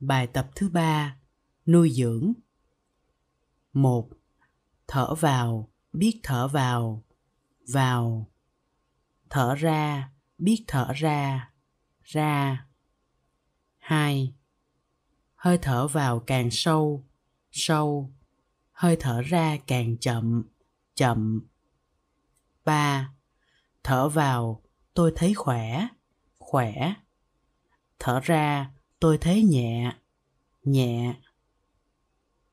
Bài tập thứ ba, nuôi dưỡng. một Thở vào, biết thở vào, vào. Thở ra, biết thở ra, ra. hai Hơi thở vào càng sâu, sâu. Hơi thở ra càng chậm, chậm. ba Thở vào, tôi thấy khỏe, khỏe. Thở ra, tôi thấy nhẹ, nhẹ.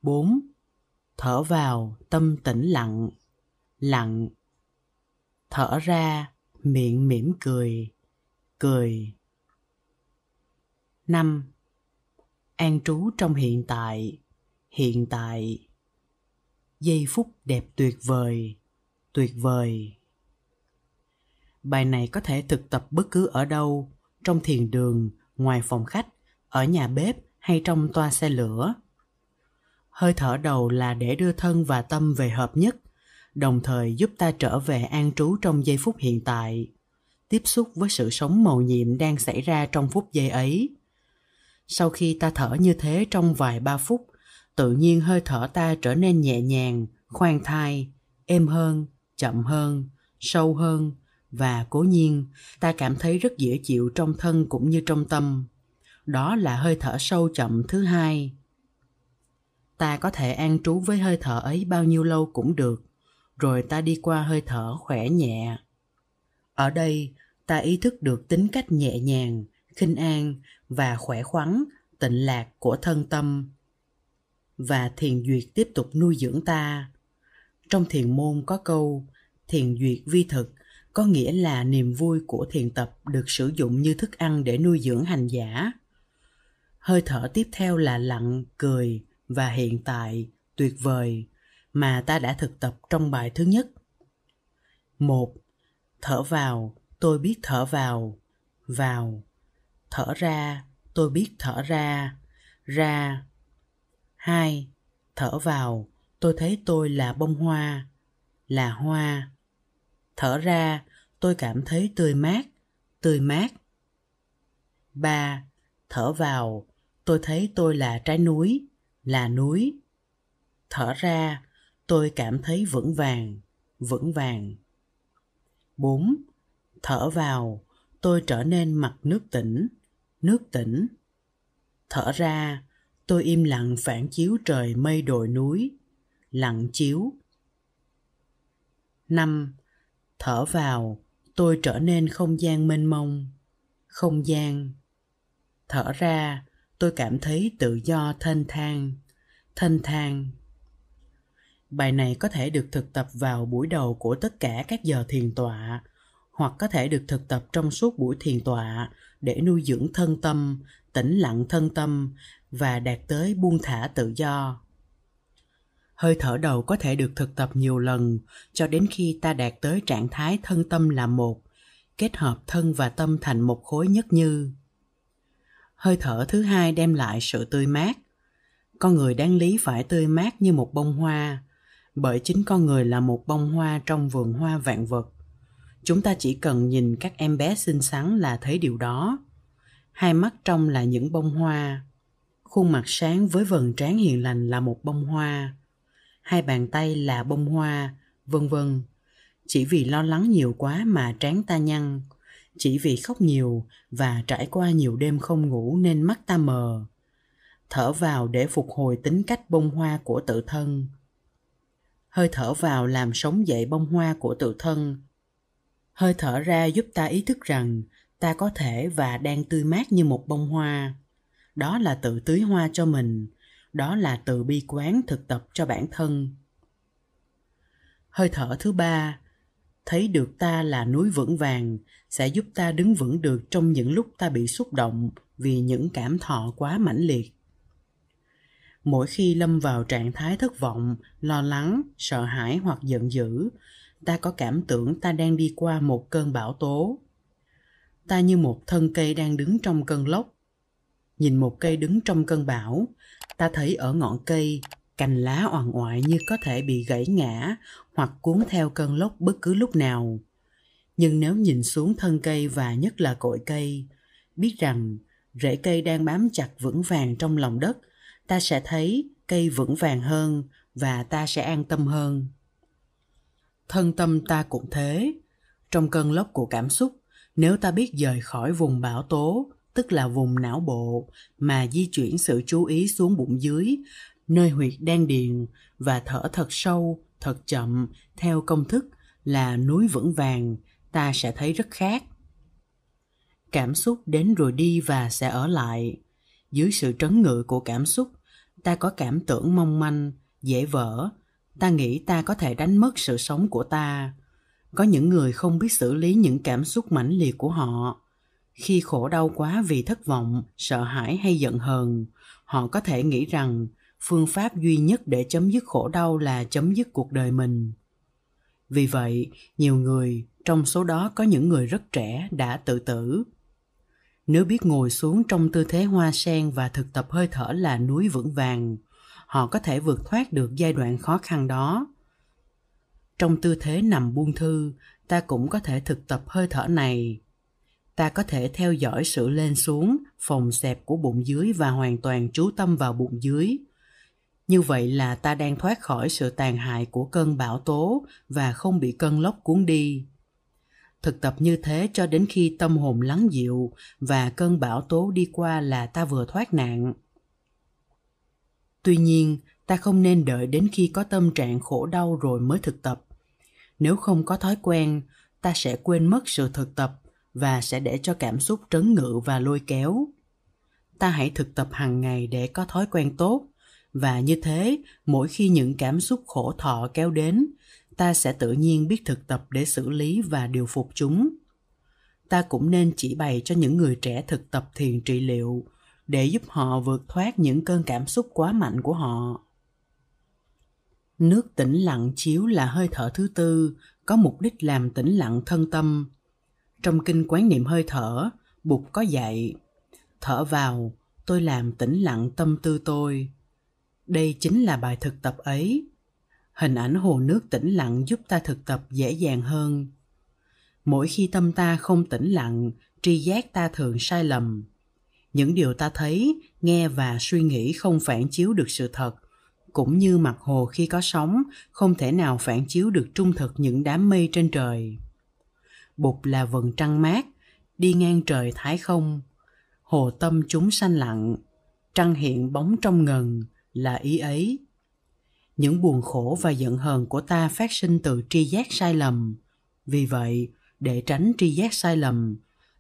4. Thở vào, tâm tĩnh lặng, lặng. Thở ra, miệng mỉm cười, cười. 5. An trú trong hiện tại, hiện tại. Giây phút đẹp tuyệt vời, tuyệt vời. Bài này có thể thực tập bất cứ ở đâu, trong thiền đường, ngoài phòng khách, ở nhà bếp hay trong toa xe lửa. Hơi thở đầu là để đưa thân và tâm về hợp nhất, đồng thời giúp ta trở về an trú trong giây phút hiện tại, tiếp xúc với sự sống màu nhiệm đang xảy ra trong phút giây ấy. Sau khi ta thở như thế trong vài ba phút, tự nhiên hơi thở ta trở nên nhẹ nhàng, khoan thai, êm hơn, chậm hơn, sâu hơn và cố nhiên ta cảm thấy rất dễ chịu trong thân cũng như trong tâm đó là hơi thở sâu chậm thứ hai. Ta có thể an trú với hơi thở ấy bao nhiêu lâu cũng được, rồi ta đi qua hơi thở khỏe nhẹ. Ở đây, ta ý thức được tính cách nhẹ nhàng, khinh an và khỏe khoắn, tịnh lạc của thân tâm. Và thiền duyệt tiếp tục nuôi dưỡng ta. Trong thiền môn có câu, thiền duyệt vi thực, có nghĩa là niềm vui của thiền tập được sử dụng như thức ăn để nuôi dưỡng hành giả hơi thở tiếp theo là lặng cười và hiện tại tuyệt vời mà ta đã thực tập trong bài thứ nhất. Một, thở vào, tôi biết thở vào. Vào, thở ra, tôi biết thở ra. Ra. Hai, thở vào, tôi thấy tôi là bông hoa, là hoa. Thở ra, tôi cảm thấy tươi mát tươi mát. Ba, thở vào tôi thấy tôi là trái núi, là núi. Thở ra, tôi cảm thấy vững vàng vững vàng. Bốn, thở vào, tôi trở nên mặt nước tỉnh nước tỉnh. Thở ra, tôi im lặng phản chiếu trời mây đồi núi, lặng chiếu. Năm, thở vào, tôi trở nên không gian mênh mông, không gian. Thở ra tôi cảm thấy tự do thanh thang. Thanh thang. Bài này có thể được thực tập vào buổi đầu của tất cả các giờ thiền tọa, hoặc có thể được thực tập trong suốt buổi thiền tọa để nuôi dưỡng thân tâm, tĩnh lặng thân tâm và đạt tới buông thả tự do. Hơi thở đầu có thể được thực tập nhiều lần cho đến khi ta đạt tới trạng thái thân tâm là một, kết hợp thân và tâm thành một khối nhất như hơi thở thứ hai đem lại sự tươi mát. Con người đáng lý phải tươi mát như một bông hoa bởi chính con người là một bông hoa trong vườn hoa vạn vật. Chúng ta chỉ cần nhìn các em bé xinh xắn là thấy điều đó. Hai mắt trong là những bông hoa khuôn mặt sáng với vầng trán hiền lành là một bông hoa. Hai bàn tay là bông hoa, vân vân. Chỉ vì lo lắng nhiều quá mà trán ta nhăn, chỉ vì khóc nhiều và trải qua nhiều đêm không ngủ nên mắt ta mờ. Thở vào để phục hồi tính cách bông hoa của tự thân. Hơi thở vào làm sống dậy bông hoa của tự thân. Hơi thở ra giúp ta ý thức rằng ta có thể và đang tươi mát như một bông hoa. Đó là tự tưới hoa cho mình, đó là từ bi quán thực tập cho bản thân hơi thở thứ ba thấy được ta là núi vững vàng, sẽ giúp ta đứng vững được trong những lúc ta bị xúc động vì những cảm thọ quá mãnh liệt. Mỗi khi lâm vào trạng thái thất vọng, lo lắng, sợ hãi hoặc giận dữ, ta có cảm tưởng ta đang đi qua một cơn bão tố. Ta như một thân cây đang đứng trong cơn lốc. Nhìn một cây đứng trong cơn bão, ta thấy ở ngọn cây cành lá oằn oại như có thể bị gãy ngã hoặc cuốn theo cơn lốc bất cứ lúc nào. Nhưng nếu nhìn xuống thân cây và nhất là cội cây, biết rằng rễ cây đang bám chặt vững vàng trong lòng đất, ta sẽ thấy cây vững vàng hơn và ta sẽ an tâm hơn. Thân tâm ta cũng thế. Trong cơn lốc của cảm xúc, nếu ta biết rời khỏi vùng bão tố, tức là vùng não bộ, mà di chuyển sự chú ý xuống bụng dưới nơi huyệt đan điền và thở thật sâu, thật chậm. Theo công thức là núi vững vàng, ta sẽ thấy rất khác. Cảm xúc đến rồi đi và sẽ ở lại. Dưới sự trấn ngự của cảm xúc, ta có cảm tưởng mong manh, dễ vỡ. Ta nghĩ ta có thể đánh mất sự sống của ta. Có những người không biết xử lý những cảm xúc mãnh liệt của họ. Khi khổ đau quá vì thất vọng, sợ hãi hay giận hờn, họ có thể nghĩ rằng phương pháp duy nhất để chấm dứt khổ đau là chấm dứt cuộc đời mình. Vì vậy, nhiều người, trong số đó có những người rất trẻ, đã tự tử. Nếu biết ngồi xuống trong tư thế hoa sen và thực tập hơi thở là núi vững vàng, họ có thể vượt thoát được giai đoạn khó khăn đó. Trong tư thế nằm buông thư, ta cũng có thể thực tập hơi thở này. Ta có thể theo dõi sự lên xuống, phòng xẹp của bụng dưới và hoàn toàn chú tâm vào bụng dưới như vậy là ta đang thoát khỏi sự tàn hại của cơn bão tố và không bị cơn lốc cuốn đi. Thực tập như thế cho đến khi tâm hồn lắng dịu và cơn bão tố đi qua là ta vừa thoát nạn. Tuy nhiên, ta không nên đợi đến khi có tâm trạng khổ đau rồi mới thực tập. Nếu không có thói quen, ta sẽ quên mất sự thực tập và sẽ để cho cảm xúc trấn ngự và lôi kéo. Ta hãy thực tập hàng ngày để có thói quen tốt và như thế, mỗi khi những cảm xúc khổ thọ kéo đến, ta sẽ tự nhiên biết thực tập để xử lý và điều phục chúng. Ta cũng nên chỉ bày cho những người trẻ thực tập thiền trị liệu để giúp họ vượt thoát những cơn cảm xúc quá mạnh của họ. Nước tĩnh lặng chiếu là hơi thở thứ tư, có mục đích làm tĩnh lặng thân tâm. Trong kinh quán niệm hơi thở, bụt có dạy, thở vào, tôi làm tĩnh lặng tâm tư tôi đây chính là bài thực tập ấy. Hình ảnh hồ nước tĩnh lặng giúp ta thực tập dễ dàng hơn. Mỗi khi tâm ta không tĩnh lặng, tri giác ta thường sai lầm. Những điều ta thấy, nghe và suy nghĩ không phản chiếu được sự thật, cũng như mặt hồ khi có sóng, không thể nào phản chiếu được trung thực những đám mây trên trời. Bụt là vầng trăng mát, đi ngang trời thái không. Hồ tâm chúng sanh lặng, trăng hiện bóng trong ngần là ý ấy. Những buồn khổ và giận hờn của ta phát sinh từ tri giác sai lầm. Vì vậy, để tránh tri giác sai lầm,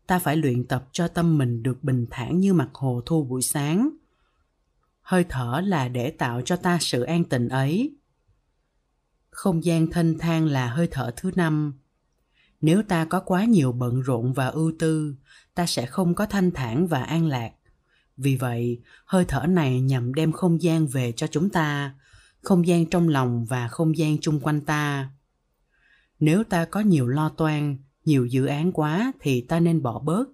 ta phải luyện tập cho tâm mình được bình thản như mặt hồ thu buổi sáng. Hơi thở là để tạo cho ta sự an tịnh ấy. Không gian thanh thang là hơi thở thứ năm. Nếu ta có quá nhiều bận rộn và ưu tư, ta sẽ không có thanh thản và an lạc vì vậy, hơi thở này nhằm đem không gian về cho chúng ta, không gian trong lòng và không gian chung quanh ta. Nếu ta có nhiều lo toan, nhiều dự án quá thì ta nên bỏ bớt.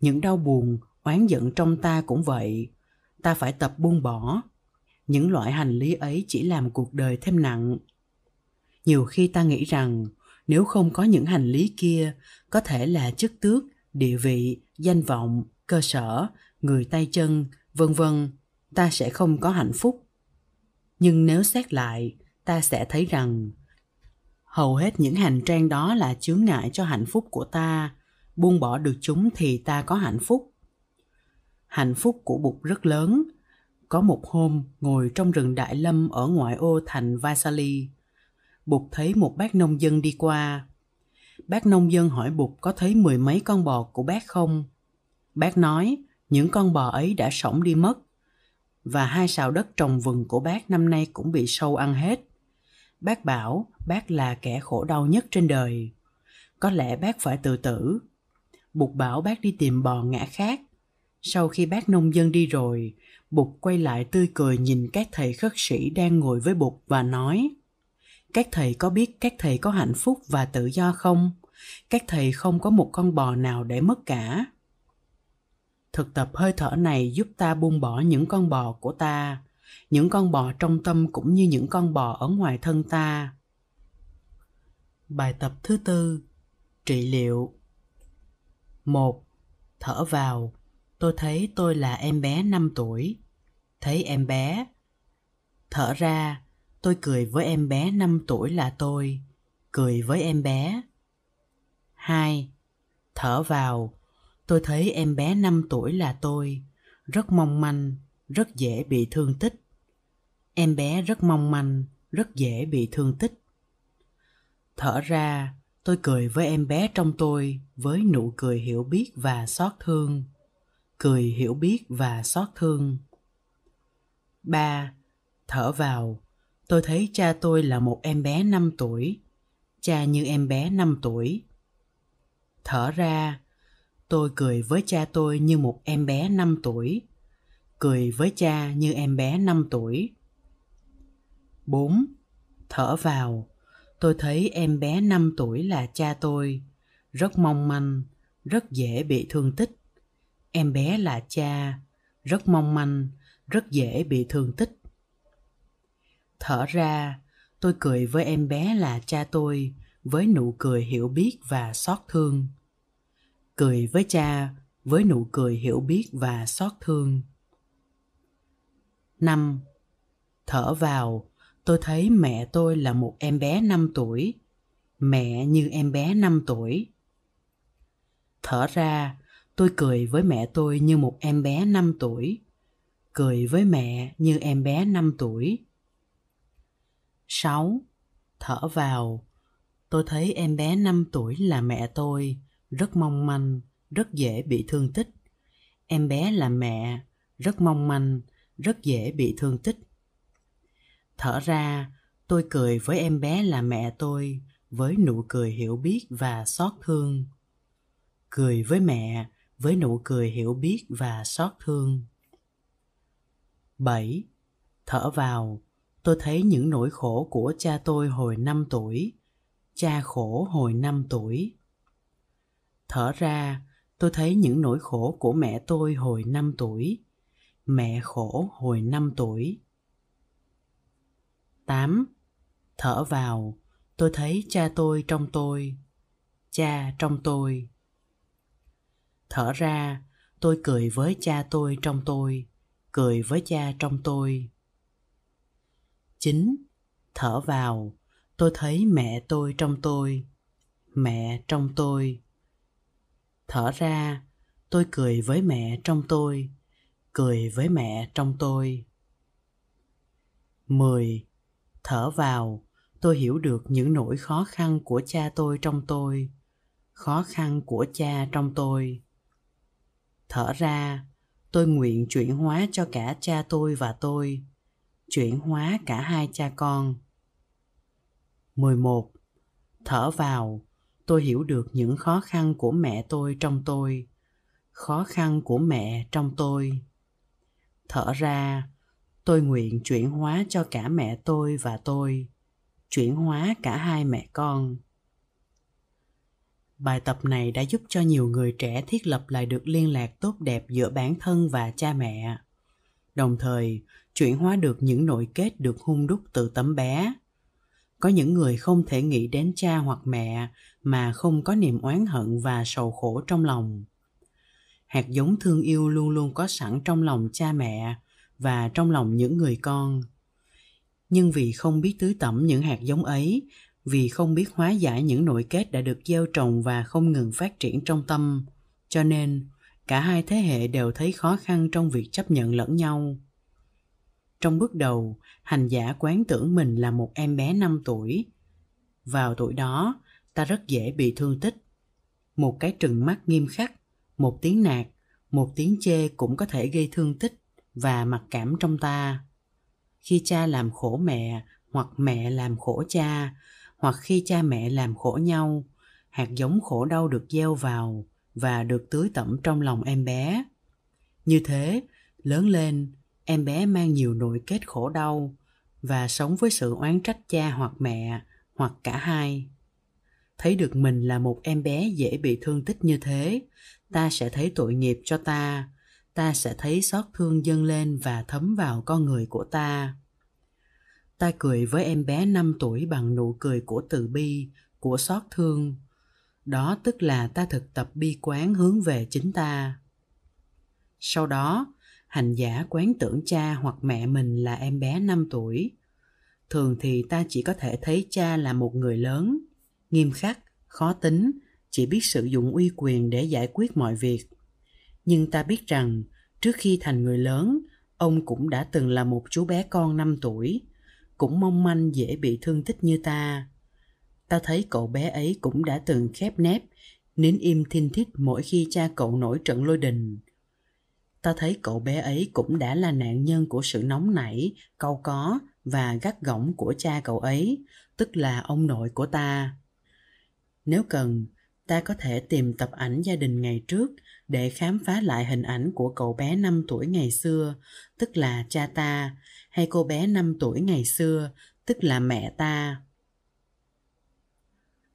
Những đau buồn, oán giận trong ta cũng vậy. Ta phải tập buông bỏ. Những loại hành lý ấy chỉ làm cuộc đời thêm nặng. Nhiều khi ta nghĩ rằng, nếu không có những hành lý kia, có thể là chức tước, địa vị, danh vọng, cơ sở người tay chân vân vân ta sẽ không có hạnh phúc nhưng nếu xét lại ta sẽ thấy rằng hầu hết những hành trang đó là chướng ngại cho hạnh phúc của ta buông bỏ được chúng thì ta có hạnh phúc hạnh phúc của bụt rất lớn có một hôm ngồi trong rừng đại lâm ở ngoại ô thành Vasali, Bụt thấy một bác nông dân đi qua. Bác nông dân hỏi Bụt có thấy mười mấy con bò của bác không? Bác nói, những con bò ấy đã sổng đi mất. Và hai sào đất trồng vừng của bác năm nay cũng bị sâu ăn hết. Bác bảo bác là kẻ khổ đau nhất trên đời. Có lẽ bác phải tự tử. Bụt bảo bác đi tìm bò ngã khác. Sau khi bác nông dân đi rồi, Bụt quay lại tươi cười nhìn các thầy khất sĩ đang ngồi với Bụt và nói Các thầy có biết các thầy có hạnh phúc và tự do không? Các thầy không có một con bò nào để mất cả. Thực tập hơi thở này giúp ta buông bỏ những con bò của ta, những con bò trong tâm cũng như những con bò ở ngoài thân ta. Bài tập thứ tư Trị liệu một Thở vào tôi thấy tôi là em bé 5 tuổi. Thấy em bé. Thở ra, tôi cười với em bé 5 tuổi là tôi. Cười với em bé. 2. Thở vào, tôi thấy em bé 5 tuổi là tôi. Rất mong manh, rất dễ bị thương tích. Em bé rất mong manh, rất dễ bị thương tích. Thở ra, tôi cười với em bé trong tôi với nụ cười hiểu biết và xót thương. Cười hiểu biết và xót thương. ba Thở vào, tôi thấy cha tôi là một em bé 5 tuổi. Cha như em bé 5 tuổi. Thở ra, tôi cười với cha tôi như một em bé 5 tuổi. Cười với cha như em bé 5 tuổi. 4. Thở vào, tôi thấy em bé 5 tuổi là cha tôi, rất mong manh, rất dễ bị thương tích. Em bé là cha, rất mong manh, rất dễ bị thương tích. Thở ra, tôi cười với em bé là cha tôi với nụ cười hiểu biết và xót thương. Cười với cha với nụ cười hiểu biết và xót thương. 5. Thở vào, tôi thấy mẹ tôi là một em bé 5 tuổi. Mẹ như em bé 5 tuổi. Thở ra, tôi cười với mẹ tôi như một em bé 5 tuổi. Cười với mẹ như em bé 5 tuổi. 6. Thở vào, tôi thấy em bé 5 tuổi là mẹ tôi, rất mong manh, rất dễ bị thương tích. Em bé là mẹ, rất mong manh, rất dễ bị thương tích thở ra tôi cười với em bé là mẹ tôi với nụ cười hiểu biết và xót thương cười với mẹ với nụ cười hiểu biết và xót thương 7. Thở vào, tôi thấy những nỗi khổ của cha tôi hồi 5 tuổi. Cha khổ hồi 5 tuổi. Thở ra, tôi thấy những nỗi khổ của mẹ tôi hồi 5 tuổi. Mẹ khổ hồi 5 tuổi. 8. Thở vào, tôi thấy cha tôi trong tôi. Cha trong tôi. Thở ra, tôi cười với cha tôi trong tôi, cười với cha trong tôi. 9. Thở vào, tôi thấy mẹ tôi trong tôi, mẹ trong tôi. Thở ra, tôi cười với mẹ trong tôi, cười với mẹ trong tôi. 10 thở vào tôi hiểu được những nỗi khó khăn của cha tôi trong tôi khó khăn của cha trong tôi thở ra tôi nguyện chuyển hóa cho cả cha tôi và tôi chuyển hóa cả hai cha con 11. Thở vào, tôi hiểu được những khó khăn của mẹ tôi trong tôi, khó khăn của mẹ trong tôi. Thở ra, tôi nguyện chuyển hóa cho cả mẹ tôi và tôi. Chuyển hóa cả hai mẹ con. Bài tập này đã giúp cho nhiều người trẻ thiết lập lại được liên lạc tốt đẹp giữa bản thân và cha mẹ. Đồng thời chuyển hóa được những nội kết được hung đúc từ tấm bé. Có những người không thể nghĩ đến cha hoặc mẹ mà không có niềm oán hận và sầu khổ trong lòng. Hạt giống thương yêu luôn luôn có sẵn trong lòng cha mẹ và trong lòng những người con. Nhưng vì không biết tưới tẩm những hạt giống ấy, vì không biết hóa giải những nội kết đã được gieo trồng và không ngừng phát triển trong tâm, cho nên cả hai thế hệ đều thấy khó khăn trong việc chấp nhận lẫn nhau. Trong bước đầu, hành giả quán tưởng mình là một em bé 5 tuổi. Vào tuổi đó ta rất dễ bị thương tích. Một cái trừng mắt nghiêm khắc, một tiếng nạt, một tiếng chê cũng có thể gây thương tích và mặc cảm trong ta. Khi cha làm khổ mẹ hoặc mẹ làm khổ cha, hoặc khi cha mẹ làm khổ nhau, hạt giống khổ đau được gieo vào và được tưới tẩm trong lòng em bé. Như thế, lớn lên, em bé mang nhiều nội kết khổ đau và sống với sự oán trách cha hoặc mẹ hoặc cả hai thấy được mình là một em bé dễ bị thương tích như thế ta sẽ thấy tội nghiệp cho ta ta sẽ thấy xót thương dâng lên và thấm vào con người của ta. Ta cười với em bé 5 tuổi bằng nụ cười của từ bi, của xót thương. Đó tức là ta thực tập bi quán hướng về chính ta. Sau đó, hành giả quán tưởng cha hoặc mẹ mình là em bé 5 tuổi. Thường thì ta chỉ có thể thấy cha là một người lớn, nghiêm khắc, khó tính, chỉ biết sử dụng uy quyền để giải quyết mọi việc. Nhưng ta biết rằng, trước khi thành người lớn, ông cũng đã từng là một chú bé con 5 tuổi, cũng mong manh dễ bị thương tích như ta. Ta thấy cậu bé ấy cũng đã từng khép nép, nín im thinh thích mỗi khi cha cậu nổi trận lôi đình. Ta thấy cậu bé ấy cũng đã là nạn nhân của sự nóng nảy, câu có và gắt gỏng của cha cậu ấy, tức là ông nội của ta. Nếu cần, ta có thể tìm tập ảnh gia đình ngày trước để khám phá lại hình ảnh của cậu bé 5 tuổi ngày xưa, tức là cha ta, hay cô bé 5 tuổi ngày xưa, tức là mẹ ta.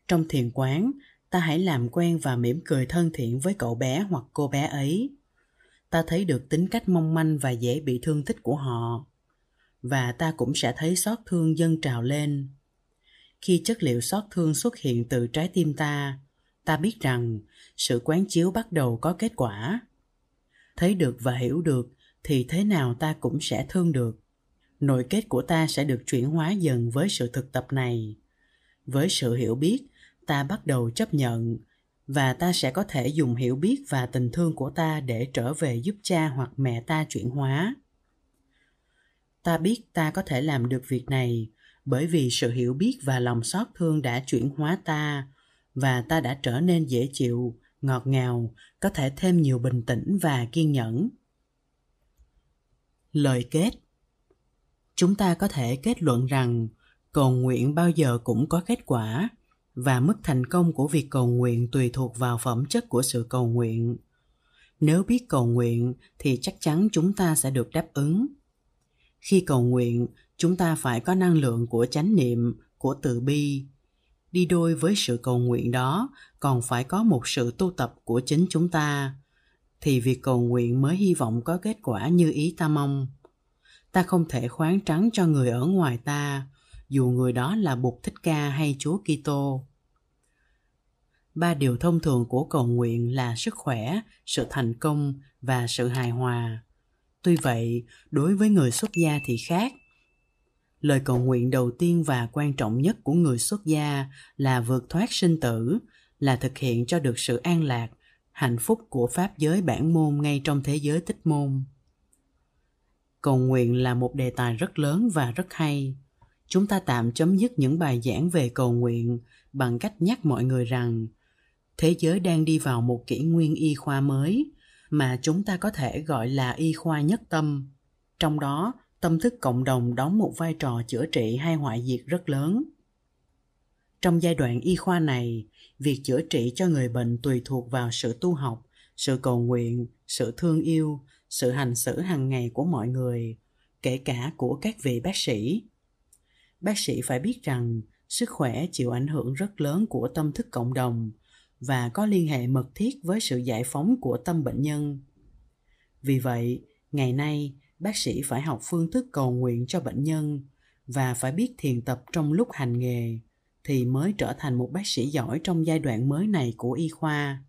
Trong thiền quán, ta hãy làm quen và mỉm cười thân thiện với cậu bé hoặc cô bé ấy. Ta thấy được tính cách mong manh và dễ bị thương tích của họ. Và ta cũng sẽ thấy xót thương dâng trào lên. Khi chất liệu xót thương xuất hiện từ trái tim ta, ta biết rằng sự quán chiếu bắt đầu có kết quả. Thấy được và hiểu được thì thế nào ta cũng sẽ thương được. Nội kết của ta sẽ được chuyển hóa dần với sự thực tập này. Với sự hiểu biết, ta bắt đầu chấp nhận và ta sẽ có thể dùng hiểu biết và tình thương của ta để trở về giúp cha hoặc mẹ ta chuyển hóa ta biết ta có thể làm được việc này bởi vì sự hiểu biết và lòng xót thương đã chuyển hóa ta, và ta đã trở nên dễ chịu, ngọt ngào, có thể thêm nhiều bình tĩnh và kiên nhẫn. Lời kết. Chúng ta có thể kết luận rằng cầu nguyện bao giờ cũng có kết quả, và mức thành công của việc cầu nguyện tùy thuộc vào phẩm chất của sự cầu nguyện. Nếu biết cầu nguyện thì chắc chắn chúng ta sẽ được đáp ứng. Khi cầu nguyện chúng ta phải có năng lượng của chánh niệm của từ bi đi đôi với sự cầu nguyện đó còn phải có một sự tu tập của chính chúng ta thì việc cầu nguyện mới hy vọng có kết quả như ý ta mong ta không thể khoáng trắng cho người ở ngoài ta dù người đó là Bụt Thích Ca hay Chúa Kitô. Ba điều thông thường của cầu nguyện là sức khỏe, sự thành công và sự hài hòa. Tuy vậy, đối với người xuất gia thì khác. Lời cầu nguyện đầu tiên và quan trọng nhất của người xuất gia là vượt thoát sinh tử, là thực hiện cho được sự an lạc, hạnh phúc của pháp giới bản môn ngay trong thế giới tích môn. Cầu nguyện là một đề tài rất lớn và rất hay chúng ta tạm chấm dứt những bài giảng về cầu nguyện bằng cách nhắc mọi người rằng thế giới đang đi vào một kỷ nguyên y khoa mới mà chúng ta có thể gọi là y khoa nhất tâm trong đó tâm thức cộng đồng đóng một vai trò chữa trị hay hoại diệt rất lớn. Trong giai đoạn y khoa này, việc chữa trị cho người bệnh tùy thuộc vào sự tu học, sự cầu nguyện, sự thương yêu, sự hành xử hàng ngày của mọi người, kể cả của các vị bác sĩ. Bác sĩ phải biết rằng, sức khỏe chịu ảnh hưởng rất lớn của tâm thức cộng đồng và có liên hệ mật thiết với sự giải phóng của tâm bệnh nhân. Vì vậy, ngày nay bác sĩ phải học phương thức cầu nguyện cho bệnh nhân và phải biết thiền tập trong lúc hành nghề thì mới trở thành một bác sĩ giỏi trong giai đoạn mới này của y khoa.